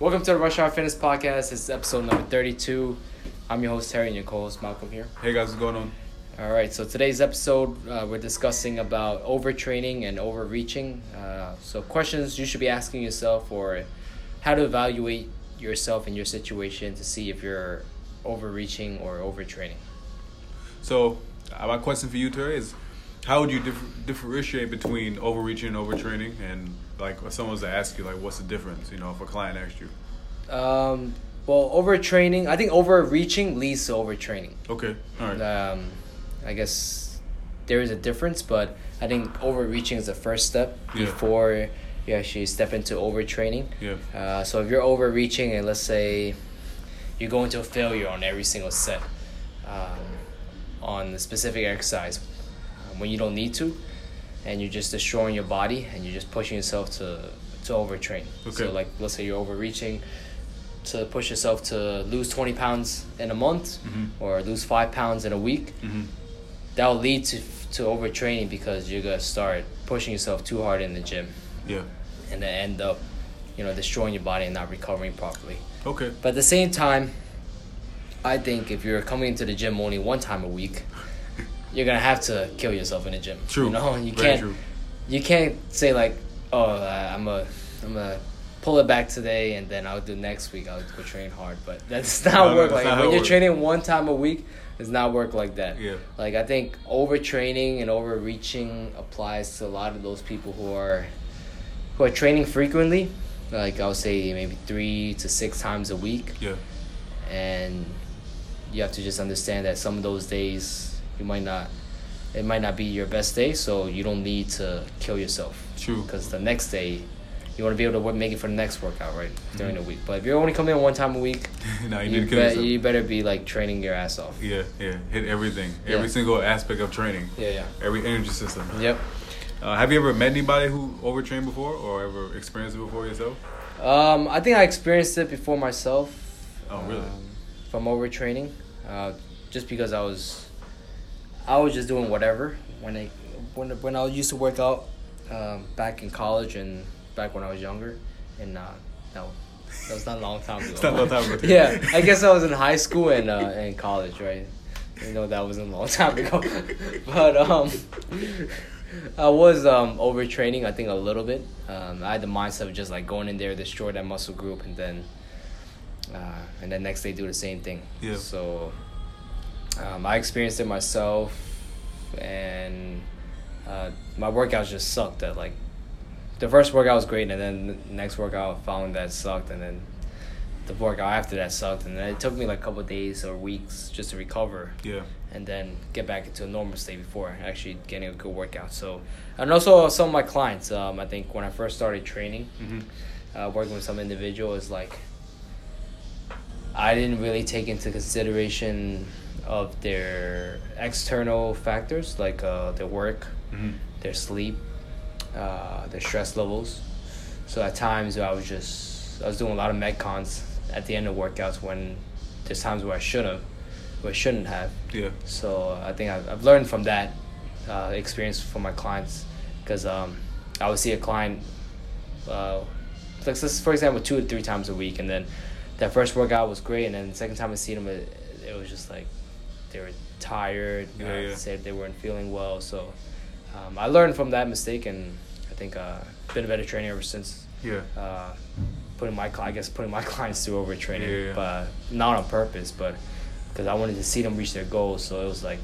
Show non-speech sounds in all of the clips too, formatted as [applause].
Welcome to the Rush Hour Fitness Podcast. This is episode number 32. I'm your host, Terry, and your co host, Malcolm here. Hey guys, what's going on? All right, so today's episode, uh, we're discussing about overtraining and overreaching. Uh, so, questions you should be asking yourself, or how to evaluate yourself in your situation to see if you're overreaching or overtraining. So, uh, my question for you, Terry, is how would you dif- differentiate between overreaching and overtraining? And like, if someone was to ask you, like, what's the difference? You know, if a client asked you. Um, well, overtraining, I think overreaching leads to overtraining. Okay, all right. Um, I guess there is a difference, but I think overreaching is the first step Yeah. before you actually step into overtraining. Yeah. Uh, so if you're overreaching and let's say you go into a failure on every single set um, on the specific exercise um, when you don't need to, and you're just destroying your body and you're just pushing yourself to to overtrain. Okay. So like let's say you're overreaching to push yourself to lose 20 pounds in a month Mhm. or lose five pounds in a week Mm-hmm. that will lead to to overtraining because you're gonna start pushing yourself too hard in the gym Yeah. and then end up, you know, destroying your body and not recovering properly. Okay. But at the same time, I think if you're coming into the gym only one time a week, you're gonna have to kill yourself in the gym. True. You know, you Very can't true. you can't say like, oh, uh, I'm a I'm a pull it back today and then I'll do next week. I'll go train hard, but [laughs] that's not No, work that's like not when you're training one time a week. It's not work like that. Yeah. Like I think overtraining and overreaching applies to a lot of those people who are who are training frequently. Like I'll say maybe three to six times a week, Yeah. and you have to just understand that some of those days you might not, it might not be your best day, so you don't need to kill yourself. True. Because the next day, you want to be able to wo- make it for the next workout, right? During Mhm. the week. But if you're only coming in one time a week, [laughs] no, you, you, need to kill bet, yourself. you better be like training your ass off. Yeah, yeah. Hit everything. Yeah. Every single aspect of training. Yeah, yeah. Every energy system. Yep. Uh, have you ever met anybody who overtrained before or ever experienced it before yourself? Um, I think I experienced it before myself. Oh, really? Um, from overtraining, uh, just because I was, I was just doing whatever when I, when when I used to work out, um, back in college and back when I was younger, and uh, no, that was not a long time [laughs] ago. It's not a long time ago. yeah, I guess I was in high school and uh, and college, right? You know that wasn't a long [laughs] time ago, [laughs] but um, I was um overtraining. I think a little bit. Um, I had the mindset of just like going in there, destroy that muscle group, and then, uh, and then next day do the same thing. Yeah. So, um, I experienced it myself, and uh, my workouts just sucked. At like, the first workout was great, and then the next workout I found that sucked, and then the workout after that sucked, and then it took me like a couple of days or weeks just to recover Yeah. and then get back into a normal state before actually getting a good workout. So, and also some of my clients, um, I think when I first started training, Mm-hmm. uh, working with some individuals, like I didn't really take into consideration of their external factors like uh, their work, Mm-hmm. their sleep, uh, their stress levels. So at times I was just I was doing a lot of metcons at the end of workouts when there's times where I should have, where I shouldn't have. Yeah. So I think I've, I've learned from that uh, experience from my clients because um, I would see a client, uh, like let's- for example, two to three times a week, and then that first workout was great, and then the second time I see them, it, it was just like they were tired. Yeah, uh, yeah. Said they weren't feeling well. So um, I learned from that mistake, and I think uh, been a better trainer ever since. Yeah. Uh, putting my I guess putting my [laughs] clients through overtraining, Yeah, yeah. but not on purpose, but because I wanted to see them reach their goals. So it was like,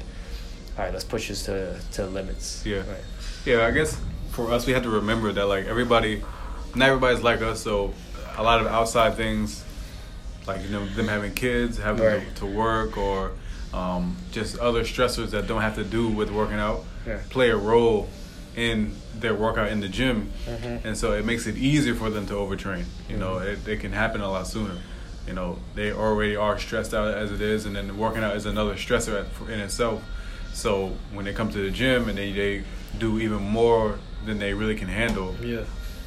all right, let's push this to to limits. Yeah. Right. Yeah, I guess for us, we have to remember that like everybody, not everybody's like us. So a lot of outside things, like you know them having kids, having Right. to, to work, or um, just other stressors that don't have to do with working out, Yeah. play a role in their workout in the gym, Mhm. and so it makes it easier for them to overtrain. You know, Mhm. it, it can happen a lot sooner. You know, they already are stressed out as it is, and then working out is another stressor in itself. So when they come to the gym and they, they do even more than they really can handle, Yeah.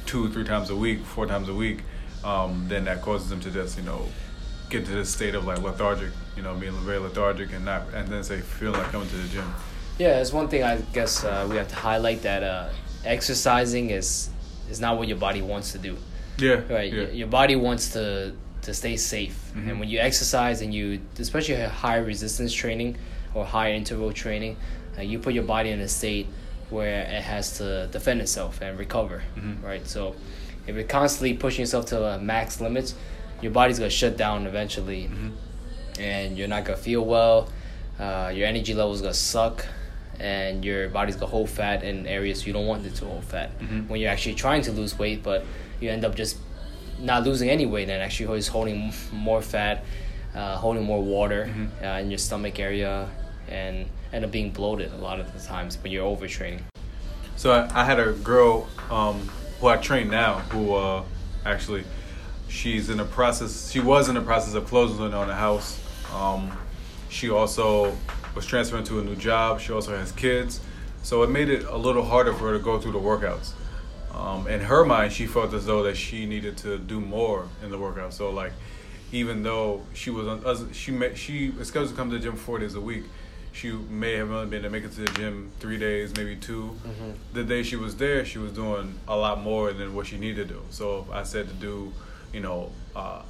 two, three times a week, four times a week, um, then that causes them to just, you know, get to this state of like lethargic, you know, being very lethargic and not, and then say feeling like coming to the gym. Yeah, it's one thing I guess uh, we have to highlight that uh, exercising is is not what your body wants to do. Yeah. right Yeah. Your body wants to to stay safe Mhm. and when you exercise and you especially high resistance training or high interval training uh, you put your body in a state where it has to defend itself and recover Mhm. right so if you're constantly pushing yourself to the max limits your body's gonna shut down eventually Mhm. And you're not gonna feel well uh, your energy levels gonna suck and your body's gonna hold fat in areas you don't want it to hold fat Mhm. when you're actually trying to lose weight but you end up just not losing any weight and actually always holding more fat uh, holding more water Mhm. uh, in your stomach area and end up being bloated a lot of the times when you're overtraining So I, I had a girl um, who I train now, who uh, actually she's in the process. She was in the process of closing on a house. Um, she also was transferring to a new job. She also has kids, so it made it a little harder for her to go through the workouts. Um, in her mind, she felt as though that she needed to do more in the workout. So like, even though she was on, us- she may, she was scheduled to come to the gym four days a week, she may have only been to make it to the gym three days, maybe 2 The day she was there, she was doing a lot more than what she needed to do. So I said to do, you know, uh,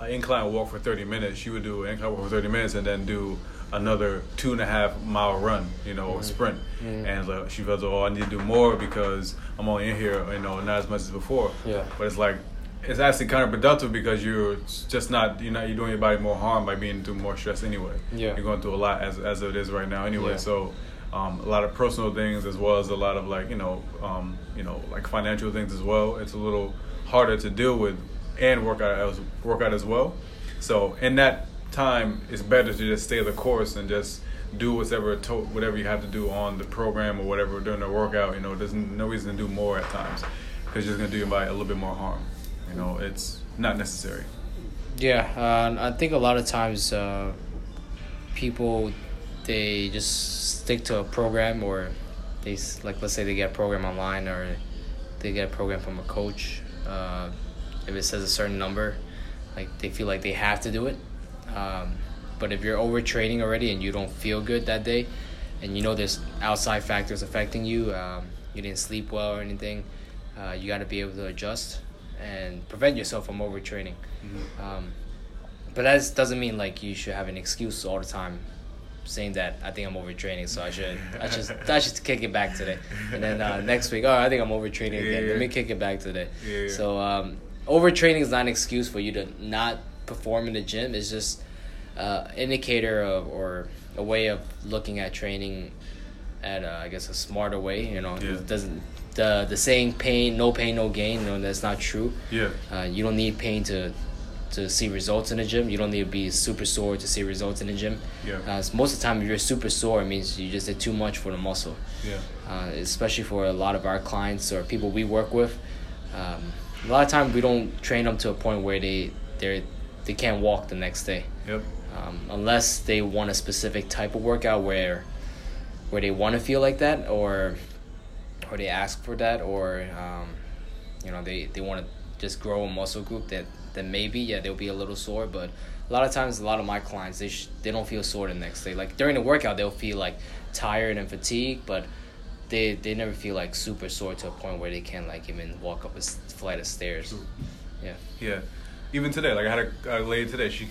an incline walk for 30 minutes, she would do an incline walk for 30 minutes and then do another two and a half mile run, you know, or sprint. Mhm. And like, she felt, oh, I need to do more because I'm only in here, you know, not as much as before. Yeah. But it's like, it's actually counterproductive because you're just not, you're not, you're doing your body more harm by being through more stress anyway. Yeah. You're going through a lot as, as it is right now anyway. Yeah. So, um, a lot of personal things as well as a lot of like, you know, um, you know, like financial things as well. It's a little harder to deal with and work out as, work out as well. So in that time, it's better to just stay the course and just do whatever to, whatever you have to do on the program or whatever during the workout. You know, there's no reason to do more at times because you're just gonna do your body a little bit more harm. You know, it's not necessary. Yeah, uh, I think a lot of times uh, people they just stick to a program or they like let's say they get a program online or they get a program from a coach. Uh, if it says a certain number, like they feel like they have to do it. Um, but if you're overtraining already and you don't feel good that day, and you know there's outside factors affecting you, um, you didn't sleep well or anything, uh, you got to be able to adjust and prevent yourself from overtraining. Um, but that doesn't mean like you should have an excuse all the time, saying that I think I'm overtraining, so I should I just I should kick it back today, and then uh, next week, oh I think I'm overtraining again. Yeah. Let me kick it back today. Yeah, yeah. So um, overtraining is not an excuse for you to not perform in the gym. It's just uh, indicator of or a way of looking at training at uh, I guess a smarter way. You know, Yeah. it doesn't the the saying pain no pain no gain. You know that's not true. Yeah. Uh, you don't need pain to to see results in the gym. You don't need to be super sore to see results in the gym. Yeah. Uh, most of the time, if you're super sore, it means you just did too much for the muscle. Yeah. Uh, especially for a lot of our clients or people we work with. Um, a lot of times, we don't train them to a point where they they they can't walk the next day, Yep. um, unless they want a specific type of workout where where they want to feel like that or or they ask for that or um, you know they, they want to just grow a muscle group that then maybe yeah they'll be a little sore but a lot of times a lot of my clients they sh- they don't feel sore the next day like during the workout they'll feel like tired and fatigued but they they never feel like super sore to a point where they can't like even walk up a flight of stairs yeah Yeah. Even today, like I had a, a lady today. She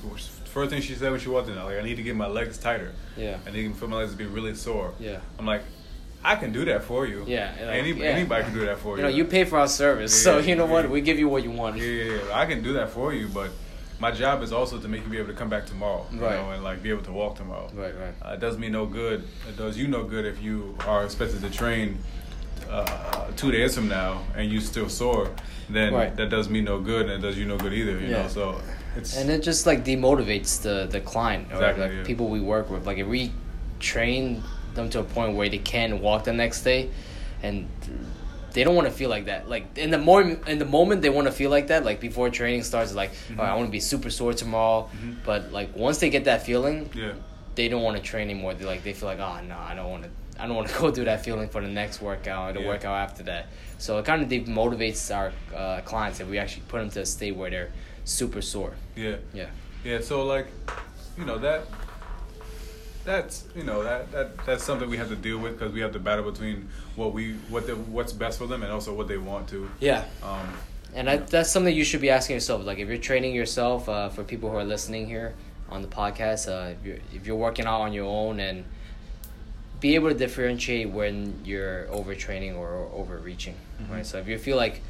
first thing she said when she walked in, like I need to get my legs tighter. yeah I need for my legs to be really sore. yeah I'm like, I can do that for you. Yeah, like, Any, yeah. So can do that for you you. know you pay for our service so you know what we give you what you want Yeah, yeah, yeah. I can do that for you, but my job is also to make you be able to come back tomorrow. You Right. know, and like be able to walk tomorrow. right right Uh, it does me no good. It does you no good if you are expected to train uh, two days from now and you still sore. Then Right. that does me no good, and it does you no good either. You Yeah. know, so it's and it just like demotivates the the client or Exactly, like yeah. people we work with like if we train them to a point where they can walk the next day and they don't want to feel like that like in the more in the moment they want to feel like that like before training starts like Mm-hmm. "All right, i want to be super sore tomorrow Mhm. but like once they get that feeling yeah, they don't want to train anymore they like they feel like oh no i don't want to i don't want to [laughs] go through that feeling for the next workout or the Yeah. workout after that so it kind of demotivates our uh, clients if we actually put them to a state where they're super sore yeah, yeah yeah. So like, you know that. That's you know that, that that's something we have to deal with because we have to battle between what we what the what's best for them and also what they want to. yeah Um, and I, that's something you should be asking yourself. Like if you're training yourself, uh, for people who are listening here on the podcast, uh, if you're if you're working out on your own and be able to differentiate when you're overtraining or overreaching, Mhm. right? So if you feel like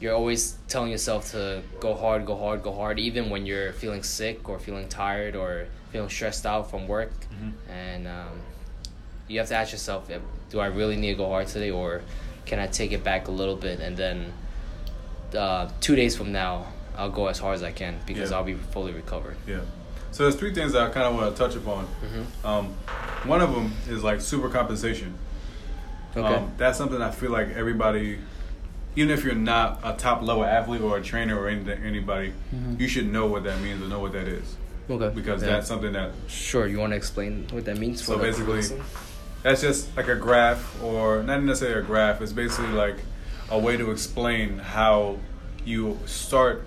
you're always telling yourself to go hard, go hard, go hard, even when you're feeling sick or feeling tired or feeling stressed out from work, Mhm. and um, you have to ask yourself, do I really need to go hard today, or can I take it back a little bit and then uh, two days from now I'll go as hard as I can because Yeah. I'll be fully recovered. Yeah. So there's three things that I kind of want to touch upon. Mm-hmm. Um, one of them is like super compensation. Okay. Um, that's something I feel like everybody, even if you're not a top level athlete or a trainer or anything, anybody, Mhm. you should know what that means and know what that is okay. because Yeah. that's something that sure. You want to explain what that means? So for the basically- listening? that's just like a graph or not necessarily a graph. It's basically like a way to explain how you start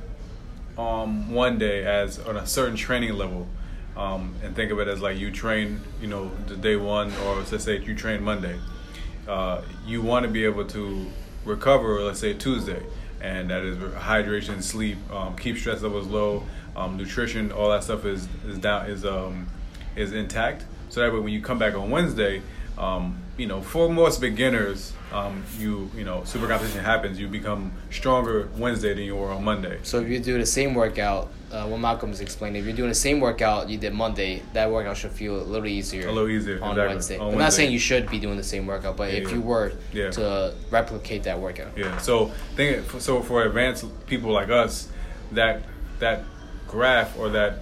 um, one day as on a certain training level. Um, and think of it as like you train, you know, the day one, or let's say you train Monday. Uh, you want to be able to recover, let's say Tuesday, and that is hydration, sleep, um, keep stress levels low, um, nutrition, all that stuff is is down is um is intact. So that way, when you come back on Wednesday, um, you know, for most beginners, um, you you know, super compensation happens. You become stronger Wednesday than you were on Monday. So if you do the same workout, uh, what Malcolm was explaining, if you're doing the same workout you did Monday, that workout should feel a little easier. A little easier, on exactly. Wednesday. On I'm not saying you should be doing the same workout, but Yeah, if yeah. you were Yeah. to replicate that workout. Yeah. So think so for advanced people like us, that that graph or that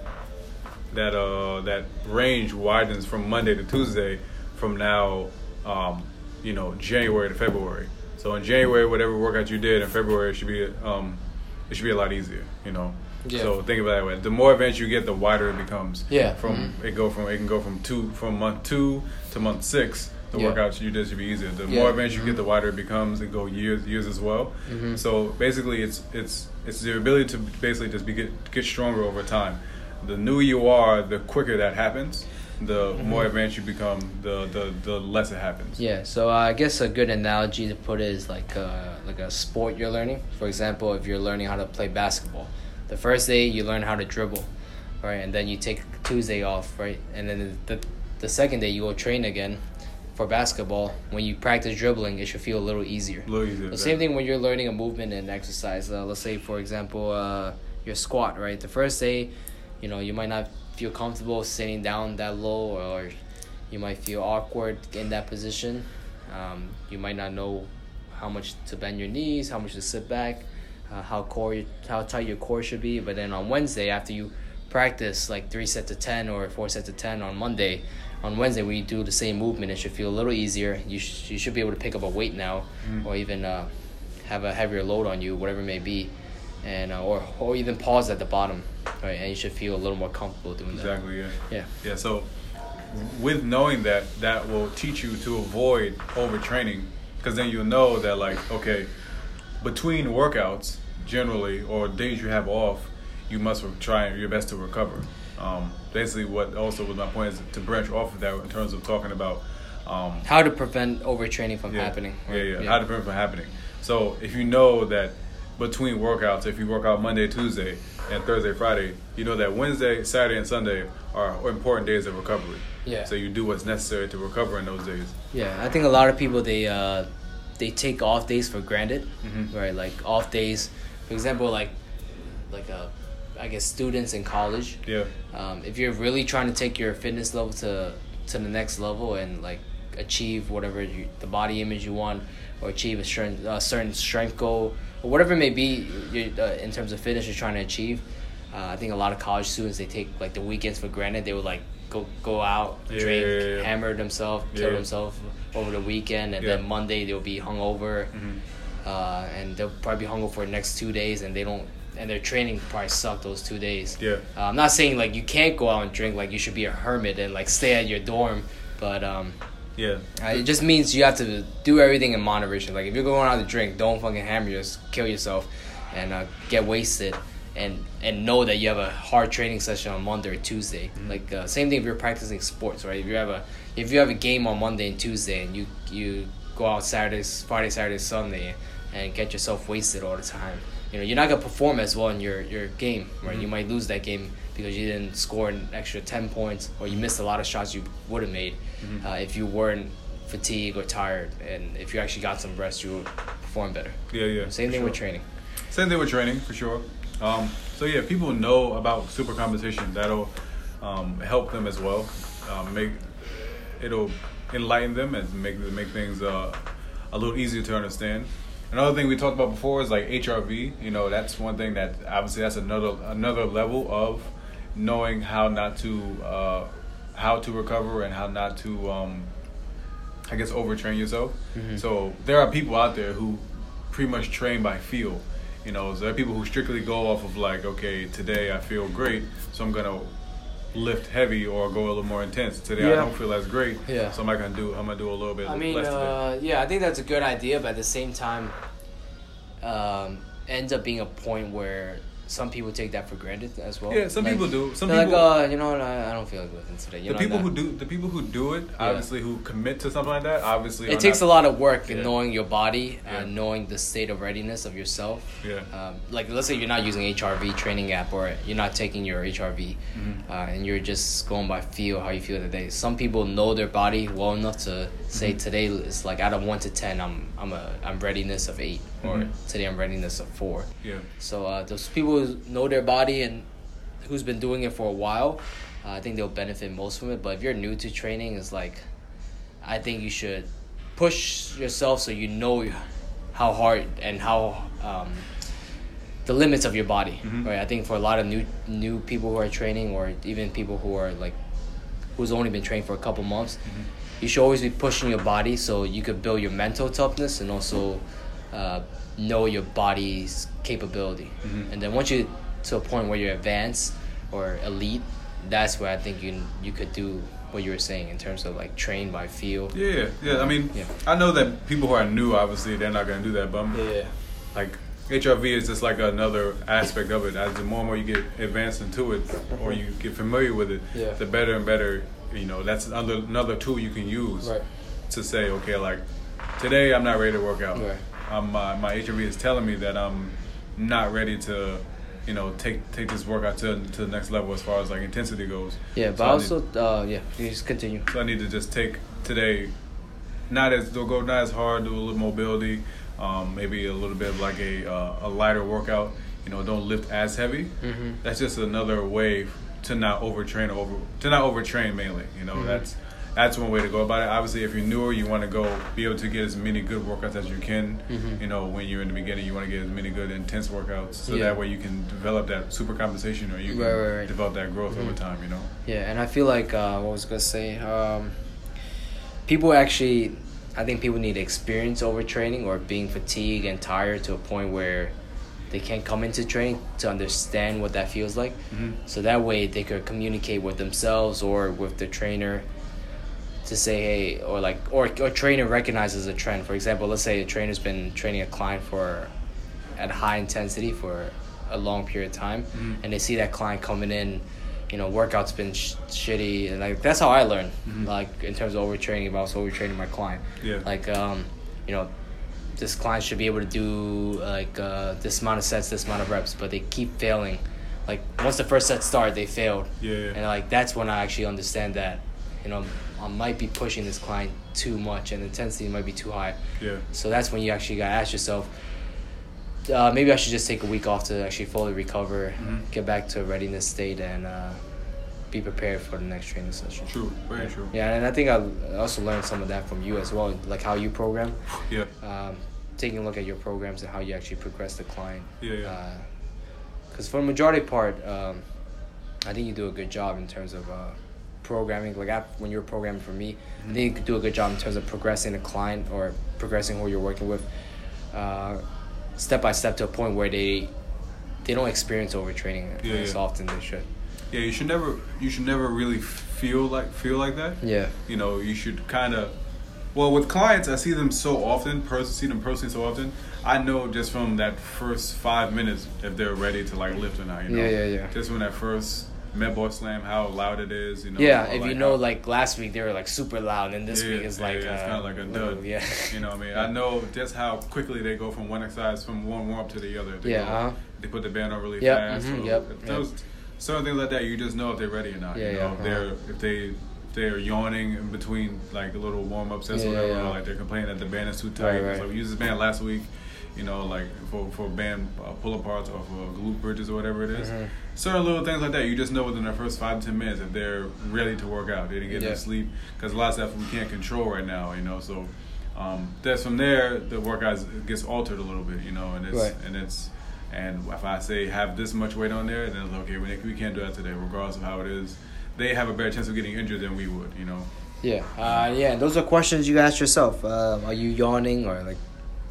that uh that range widens from Monday to Tuesday from now um you know January to February. So in January whatever workout you did in February it should be um it should be a lot easier, you know. Yeah. So think about that way. The more events you get, the wider it becomes. Yeah. From it go from it can go from two from month two to month six. The Yeah. workouts you did should be easier. The Yeah. more advanced you get, the wider it becomes. It go years years as well. Mhm. So basically, it's it's it's the ability to basically just be get get stronger over time. The newer you are, the quicker that happens. The more advanced you become, the the the less it happens. Mm-hmm. Yeah, so uh, I guess a good analogy to put it is like uh, like a sport you're learning. For example, if you're learning how to play basketball, the first day you learn how to dribble, right, and then you take Tuesday off, right, and then the the second day you go train again for basketball. When you practice dribbling, it should feel a little easier. A little easier. The same thing when you're learning a movement and exercise. Uh, let's say, for example, uh, your squat, right? The first day, you know, you might not feel comfortable sitting down that low, or you might feel awkward in that position. Um, you might not know how much to bend your knees, how much to sit back, uh, how core, how tight your core should be. But then on Wednesday, after you practice like three sets of ten or four sets of ten on Monday, on Wednesday when you do the same movement, it should feel a little easier. You sh- you should be able to pick up a weight now, Mm. or even uh, have a heavier load on you, whatever it may be, and uh, or or even pause at the bottom, right? And you should feel a little more comfortable doing that. Exactly. Yeah. Yeah. Yeah. So with knowing that, that will teach you to avoid overtraining, because then you'll know that like okay, between workouts generally or days you have off, you must try your best to recover. Um, basically, what also was my point is to branch off of that in terms of talking about. Um, How to prevent overtraining from yeah, happening? Yeah, right? yeah, How to prevent from happening. So if you know that between workouts, if you work out Monday, Tuesday, and Thursday, Friday, you know that Wednesday, Saturday, and Sunday are important days of recovery. Yeah. So you do what's necessary to recover in those days. Yeah, I think a lot of people they uh, they take off days for granted, Mhm. right? Like off days, for example, like like uh, I guess students in college. Yeah. Um, if you're really trying to take your fitness level to to the next level and like achieve whatever you, the body image you want or achieve a certain a certain strength goal or whatever it may be uh, in terms of fitness you're trying to achieve. Uh, I think a lot of college students they take like the weekends for granted. They would like go go out, Yeah, drink, yeah, yeah, hammer themselves, kill themselves over the weekend, and then Monday they'll be hungover, Mhm. Uh, and they'll probably be hungover for the next two days, and they don't. And their training probably suck those two days. Yeah. Uh, I'm not saying like you can't go out and drink, like you should be a hermit and like stay at your dorm, but um, Yeah. uh, it just means you have to do everything in moderation. Like if you're going out to drink, don't fucking hammer yourself, kill yourself, and uh, get wasted, and and know that you have a hard training session on Monday or Tuesday. Like uh, same thing if you're practicing sports, right? If you have a if you have a game on Monday and Tuesday, and you you go out Saturday, Friday, Saturday, Sunday, and get yourself wasted all the time. You know, you're not gonna perform as well in your, your game, right? Mhm. You might lose that game because you didn't score an extra ten points or you missed a lot of shots you would have made Mhm. uh, if you weren't fatigued or tired. And if you actually got some rest, you would perform better. Yeah, yeah. Same thing with training. Same thing with training for sure. Um, so yeah, people know about super compensation. That'll um, help them as well. Um, make it'll enlighten them and make make things uh, a little easier to understand. Another thing we talked about before is like HRV. You know, that's one thing that obviously that's another another level of knowing how not to uh, how to recover and how not to um, I guess overtrain yourself. Mhm. So there are people out there who pretty much train by feel. You know, so there are people who strictly go off of like, okay, today I feel great, so I'm gonna lift heavy or go a little more intense. Today I don't feel as great, Yeah. so I'm not gonna do. I'm gonna do a little bit I mean, less today. uh, yeah, I think that's a good idea, but at the same time, um, ends up being a point where some people take that for granted as well. Yeah, some Like, people do. Some people. like, uh, you know what, I, I don't feel like lifting today. You the know, people who do the people who do it, obviously who commit to something like that, obviously It takes not- a lot of work in knowing your body Yeah. and knowing the state of readiness of yourself. Yeah. Um, like, let's say you're not using HRV training app or you're not taking your HRV Mhm. uh, and you're just going by feel, how you feel today. Some people know their body well enough to say Mhm. today is like out of one to ten, I'm I'm a I'm readiness of eight, or Mhm. today I'm readiness of four. Yeah. So uh, those people who know their body and who's been doing it for a while, uh, I think they'll benefit most from it. But if you're new to training, it's like, I think you should push yourself so you know how hard and how um, the limits of your body. Mhm. Right. I think for a lot of new new people who are training, or even people who are like, who's only been trained for a couple months, you should always be pushing your body so you could build your mental toughness and also uh, know your body's capability. Mhm. And then once you to a point where you're advanced or elite, that's where I think you you could do what you were saying in terms of like train by feel. Yeah, yeah, yeah. I mean, Yeah. I know that people who are new, obviously, they're not gonna do that. But I'm, Yeah. like HRV is just like another aspect of it. As the more and more you get advanced into it, or you get familiar with it, Yeah. the better and better. You know, that's another another tool you can use Right. to say, okay, like today I'm not ready to work out. Right. Um, my my HRV is telling me that I'm not ready to, you know, take take this workout to to the next level as far as like intensity goes. Yeah, but So I need- also, uh, yeah, you just continue. so I need to just take today, not as don't go not as hard, do a little mobility, um, maybe a little bit of like a uh, a lighter workout. You know, don't lift as heavy. Mm-hmm. That's just another way to not overtrain or over to not overtrain mainly. You know, Mhm. that's that's one way to go about it. Obviously, if you're newer, you want to go be able to get as many good workouts as you can. Mhm. You know, when you're in the beginning, you want to get as many good intense workouts, so Yeah. that way you can develop that super compensation, or you can Right, right, right. develop that growth over Mhm. time. You know. Yeah, and I feel like uh, what was I gonna say? Um, people actually, I think people need experience overtraining or being fatigued and tired to a point where they can't come into training to understand what that feels like. Mhm. So that way they could communicate with themselves or with the trainer to say, hey, or like, or or trainer recognizes a trend. For example, let's say a trainer's been training a client for at high intensity for a long period of time, Mhm. and they see that client coming in, you know, workout's been sh- shitty, and like that's how I learned. Mhm. Like in terms of overtraining, if I was overtraining my client, Yeah. like um, you know, this client should be able to do like uh, this amount of sets, this amount of reps, but they keep failing. Like once the first set started, they failed, Yeah. yeah. and like that's when I actually understand that, you know, I might be pushing this client too much, and the intensity might be too high. yeah. So that's when you actually gotta ask yourself, uh, maybe I should just take a week off to actually fully recover, Mhm. get back to a readiness state, and uh, be prepared for the next training session. True. Very true. Yeah, and I think I also learned some of that from you as well, like how you program, [sighs] Yeah. um, taking a look at your programs and how you actually progress the client. Yeah, yeah. Because for the majority part, um, I think you do a good job in terms of uh, programming. Like I, when you're programming for me, I think you do a good job in terms of progressing the client or progressing who you're working with, uh, step by step to a point where they they don't experience overtraining Yeah, as yeah. often they should. Yeah, you should never you should never really feel like feel like that. Yeah. You know, you should kind of well with clients I see them so often, person see them personally so often. I know just from that first 5 minutes if they're ready to like lift or not, you know. Yeah, yeah, yeah. Just from that first Med Ball Slam, how loud it is. You know. Yeah, if like you know, how- like last week they were like super loud, and this Yeah, week is like yeah, it's uh, kind of like a dud. Yeah, You know what I mean? [laughs] I know just how quickly they go from one exercise from one warm up to the other. They Yeah, go- uh-huh. They put the band on really Yep, fast. mhm, so yep, if yep. Certain things like that, you just know if they're ready or not. Yeah, you know, yeah, if they're uh-huh. if they if they're yawning in between like a little warm up sets Yeah, or whatever, or like they're complaining that the band is too Right, tight. right. So we used this band last week. You know, like for for band uh, pull aparts or for glute bridges or whatever it is. Mhm. Certain little things like that, you just know within the first five to ten minutes if they're ready to work out. They didn't get Yeah. enough sleep because a lot of stuff we can't control right now. You know, so um, that's from there the workout gets altered a little bit. You know, and it's Right. and it's and if I say have this much weight on there, then it's okay. We we can't do that today, regardless of how it is. They have a better chance of getting injured than we would. You know. yeah, uh, yeah. Those are questions you ask yourself. Uh, are you yawning or like,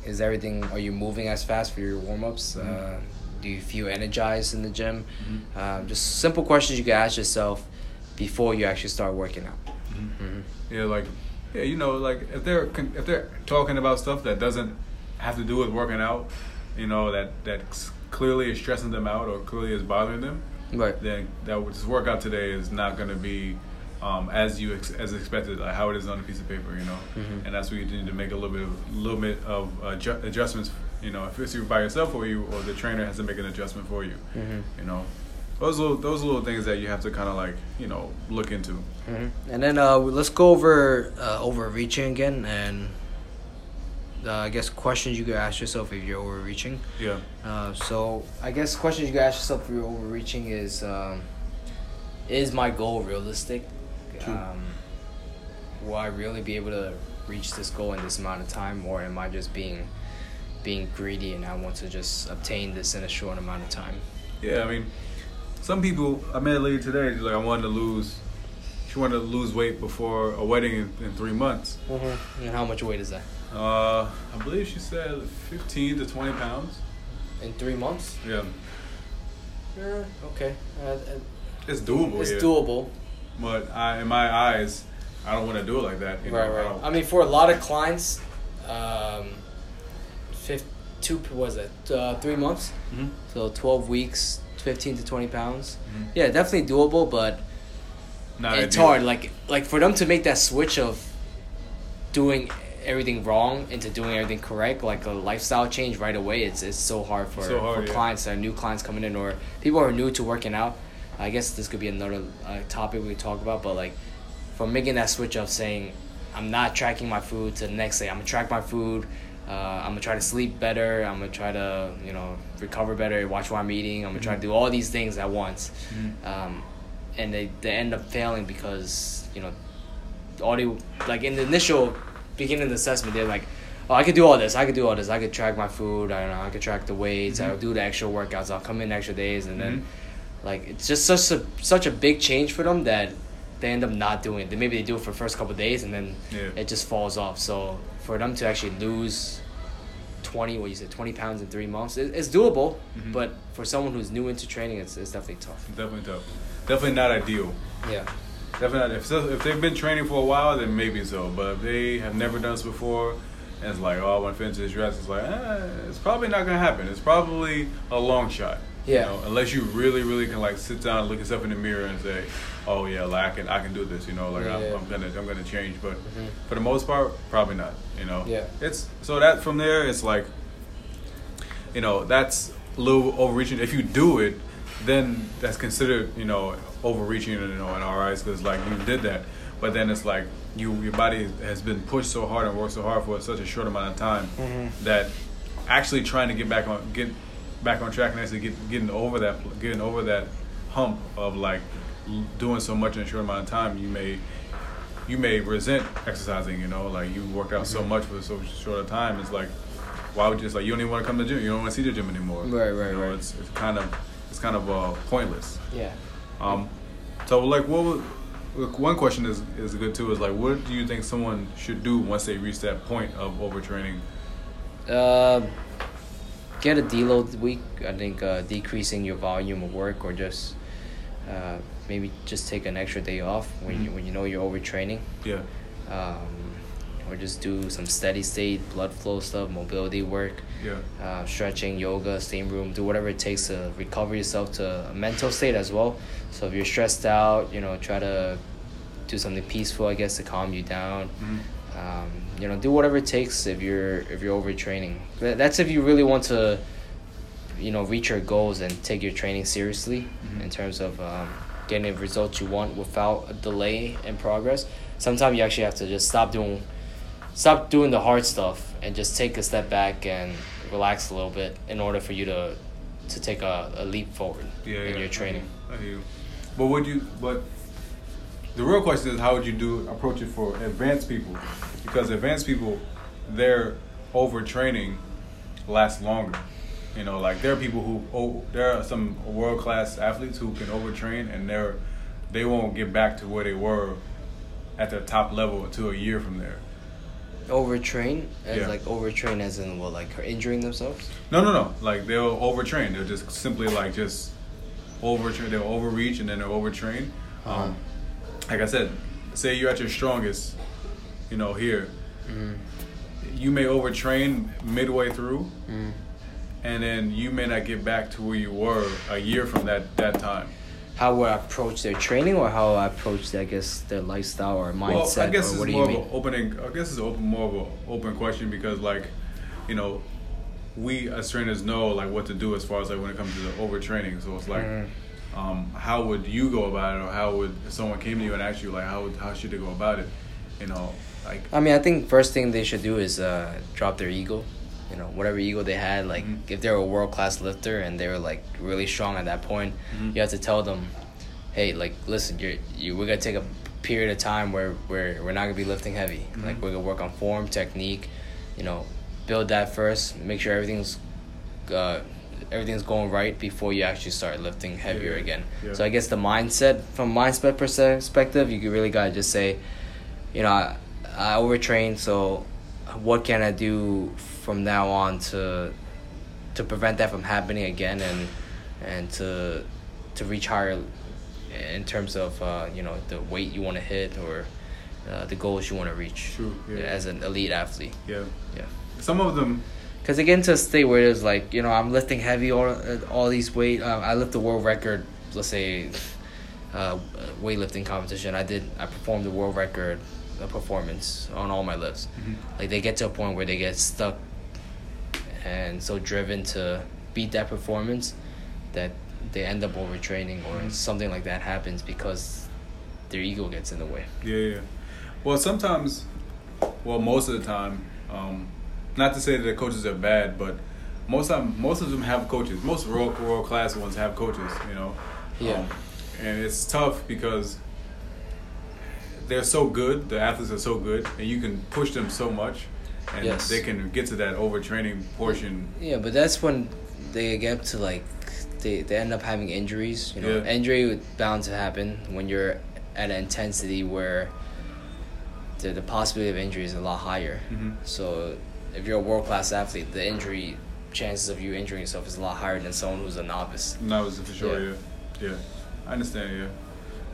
is everything? Are you moving as fast for your warm ups? Uh, Mhm. do you feel energized in the gym? Mhm. Um, just simple questions you can ask yourself before you actually start working out. Mm-hmm. Mhm. Yeah, like yeah, you know, like if they're if they're talking about stuff that doesn't have to do with working out, you know, that that clearly is stressing them out or clearly is bothering them, Right. then that this workout today is not going to be um, as you ex- as expected, like how it is on a piece of paper, you know. Mhm. And that's where you need to make a little bit of little bit of adju- adjustments, you know, if it's you by yourself or you or the trainer has to make an adjustment for you, Mhm. you know. Those little those little things that you have to kind of like you know look into. hmm And then uh, let's go over uh, overreaching again, and uh, I guess questions you could ask yourself if you're overreaching. Yeah. Uh, so I guess questions you could ask yourself if you're overreaching is, um, is my goal realistic? True. Um, will I really be able to reach this goal in this amount of time, or am I just being being greedy and I want to just obtain this in a short amount of time? Yeah, I mean, some people. I met a lady today. She's like, I wanted to lose. She wanted to lose weight before a wedding in, in three months. Mm-hmm. And how much weight is that? Uh, I believe she said fifteen to twenty pounds. In three months? Yeah, Yeah, okay. Uh, it's doable. it's yeah. doable. But I, in my eyes, I don't want to do it like that. You know? Right, I right. I mean, for a lot of clients, um, fif- two what was it uh, three months, Mhm. so twelve weeks, fifteen to twenty pounds. Mhm. Yeah, definitely doable, but Not it's ideal. hard. Like like for them to make that switch of doing everything wrong into doing everything correct, like a lifestyle change right away. It's it's so hard for So hard, for yeah. clients that are new clients coming in or people who are new to working out. I guess this could be another uh, topic we could talk about, but like from making that switch of saying I'm not tracking my food to the next day, I'm gonna track my food. Uh, I'm gonna try to sleep better. I'm gonna try to you know recover better, watch what I'm eating. I'm gonna try to do all these things at once Mhm. um, and they, they end up failing because you know all they like in the initial beginning of the assessment they're like oh I could do all this I could do all this I could track my food I don't know I could track the weights Mhm. I'll do the extra workouts I'll come in extra days and then Mhm. like it's just such a such a big change for them that they end up not doing it They- maybe they do it for the first couple of days and then Yeah. it just falls off so for them to actually lose 20 what you said 20 pounds in three months it, it's doable Mhm. but for someone who's new into training it's, it's definitely tough Definitely tough. Definitely not ideal. yeah Definitely. If, so, if they've been training for a while, then maybe so. But if they have never done this before, and it's like, oh, I want to finish this dress, it's like, eh, it's probably not going to happen. It's probably a long shot. you Yeah. know, unless you really, really can like sit down, and look yourself in the mirror, and say, oh yeah, like I can, I can do this. You know, like Yeah. I'm, I'm gonna, I'm gonna change. But Mhm. for the most part, probably not. You know. Yeah. It's so that from there, it's like, you know, that's a little overreaching. If you do it, then that's considered, you know, overreaching, you know, in our eyes, because like you did that. But then it's like you, your body has been pushed so hard and worked so hard for such a short amount of time Mhm. that actually trying to get back on, get back on track and actually get getting over that, getting over that hump of like doing so much in a short amount of time, you may you may resent exercising. You know, like you worked out so much for so short a time. It's like, why would you? It's like you don't even want to come to the gym. You don't want to see the gym anymore. Right, right, you know, right. It's, it's kind of it's kind of uh, pointless. Yeah. Um, so like, what? Would, look, one question is is good too. Is like, what do you think someone should do once they reach that point of overtraining? Uh, get a deload week. I think uh, decreasing your volume of work or just uh, maybe just take an extra day off when you Mhm. when you know you're overtraining. Yeah. Um, or just do some steady state blood flow stuff, mobility work, Yeah. uh, stretching, yoga, steam room, do whatever it takes to recover yourself to a mental state as well. So if you're stressed out, you know, try to do something peaceful, I guess, to calm you down. Mhm. Um, you know, do whatever it takes if you're if you're overtraining. That's if you really want to, you know, reach your goals and take your training seriously Mhm. in terms of um, getting the results you want without a delay in progress. Sometimes you actually have to just stop doing, stop doing the hard stuff and just take a step back and relax a little bit in order for you to, to take a, a leap forward Yeah, in yeah. your training. I hear you. But would you? But the real question is, how would you do approach it for advanced people? Because advanced people, their overtraining lasts longer. You know, like there are people who oh, there are some world class athletes who can overtrain and they're they won't get back to where they were at their top level until a year from there. Overtrain as Yeah. like overtrain as in what like her injuring themselves. No, no, no. Like they'll overtrain. They'll just simply like just overtrain. They'll overreach and then they'll overtrain. Uh-huh. Um, like I said, say you're at your strongest, you know, here. Mm. You may overtrain midway through, Mm. and then you may not get back to where you were a year from that that time. How would I approach their training, or how I approach, I guess, their lifestyle or mindset, well, I guess it's more of an opening. I guess it's open more of an open question because, like, you know, we as trainers know like what to do as far as like when it comes to the overtraining. So it's like, Mhm. um, how would you go about it, or how would if someone came to you and asked you like how would, how should they go about it? You know, like I mean, I think first thing they should do is uh, drop their ego. You know, whatever ego they had. Like, Mhm. if they're a world class lifter and they were like really strong at that point, Mhm. you have to tell them, hey, like, listen, you're you we're gonna take a period of time where where we're not gonna be lifting heavy. Mhm. Like, we're gonna work on form, technique. You know, build that first. Make sure everything's. Uh, Everything's going right before you actually start lifting heavier Yeah, again. yeah. So I guess the mindset, from mindset perspective, you could really gotta just say, you know, I, I overtrain, so what can I do from now on to to prevent that from happening again and and to to reach higher in terms of uh, you know the weight you want to hit or uh, the goals you want to reach True, yeah. as an elite athlete. yeah, Yeah. some of them. Because they get into a state where it's like, you know, I'm lifting heavy, all, all these weight. Uh, I lift the world record, let's say, uh, weightlifting competition. I did, I performed the world record uh, performance on all my lifts. Mhm. Like, they get to a point where they get stuck and so driven to beat that performance that they end up overtraining or Mhm. something like that happens because their ego gets in the way. Yeah, yeah. Well, sometimes, well, most of the time, um, not to say that the coaches are bad, but most time, most of them have coaches. Most world world class ones have coaches. You know. Yeah. Um, and it's tough because they're so good. The athletes are so good, and you can push them so much, and Yes. they can get to that overtraining portion. Yeah, but that's when they get to like they, they end up having injuries. You know, Yeah. injury would bound to happen when you're at an intensity where the the possibility of injury is a lot higher. Mhm. So if you're a world class athlete, the injury chances of you injuring yourself is a lot higher than someone who's a novice. No, was for sure. Yeah. Yeah. yeah, I understand. Yeah,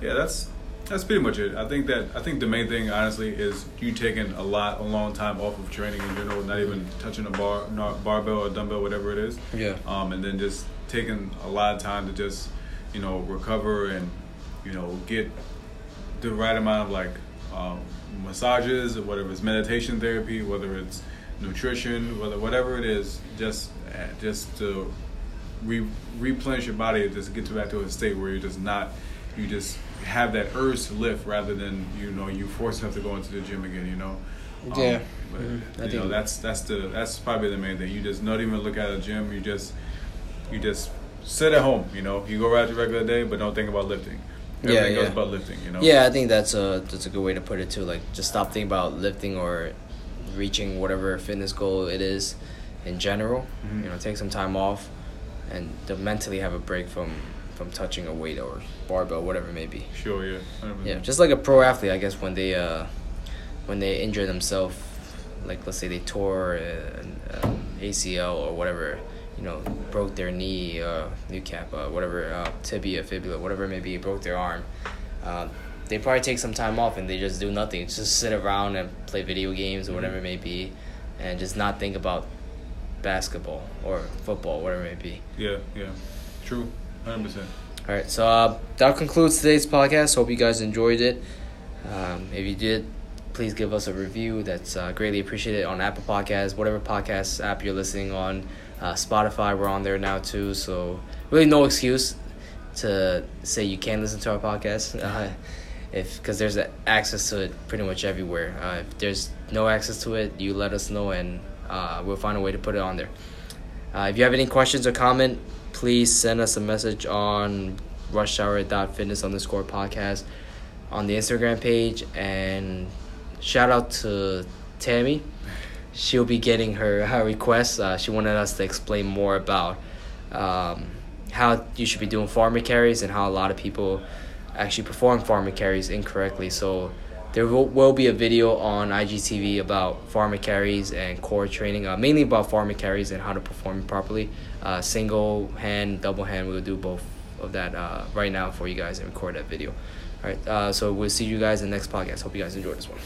yeah. That's that's pretty much it. I think that I think the main thing, honestly, is you taking a lot, a long time off of training in general, not even touching a bar, not barbell or dumbbell, whatever it is. Yeah. Um, and then just taking a lot of time to just, you know, recover and, you know, get the right amount of like um, massages or whatever it's meditation therapy, whether it's nutrition, whether whatever it is, just just to re- replenish your body, just get to back to a state where you're just not, you just have that urge to lift rather than you know you force yourself to go into the gym again. You know. Um, Yeah. but Mhm. You know that's that's the that's probably the main thing. You just not even look at a gym. You just you just sit at home. You know, you go out your regular day, but don't think about lifting. Yeah, Everything yeah. goes about lifting. You know. Yeah, I think that's a that's a good way to put it too. Like just stop thinking about lifting or reaching whatever fitness goal it is in general. Mhm. You know, take some time off and to mentally have a break from from touching a weight or barbell, whatever it may be. Sure. Yeah. Yeah, just like a pro athlete, I guess when they uh when they injure themselves, like let's say they tore an, an ACL or whatever, you know, broke their knee, uh, kneecap, uh, whatever, uh, tibia, fibula, whatever it may be, broke their arm. Uh, they probably take some time off and they just do nothing. Just sit around and play video games or whatever it may be, and just not think about basketball or football, whatever it may be. Yeah, yeah, true, hundred percent. All right, so uh, that concludes today's podcast. Hope you guys enjoyed it. Um, if you did, please give us a review. That's uh, greatly appreciated on Apple Podcasts, whatever podcast app you're listening on. Uh, Spotify, we're on there now too. So really, no excuse to say you can't listen to our podcast. Uh, [laughs] if because there's access to it pretty much everywhere. Uh, if there's no access to it, you let us know and uh, we'll find a way to put it on there. Uh, if you have any questions or comment, please send us a message on rushhour.fitness underscore podcast on the Instagram page and shout out to Tammy. She'll be getting her, her request. Uh, she wanted us to explain more about um, how you should be doing farmer carries and how a lot of people actually perform farmer carries incorrectly. So there will, will be a video on IGTV about farmer carries and core training, uh, mainly about farmer carries and how to perform properly. Uh, single hand, double hand, we'll do both of that uh, right now for you guys and record that video. All right, uh, so we'll see you guys in the next podcast. Hope you guys enjoyed this one.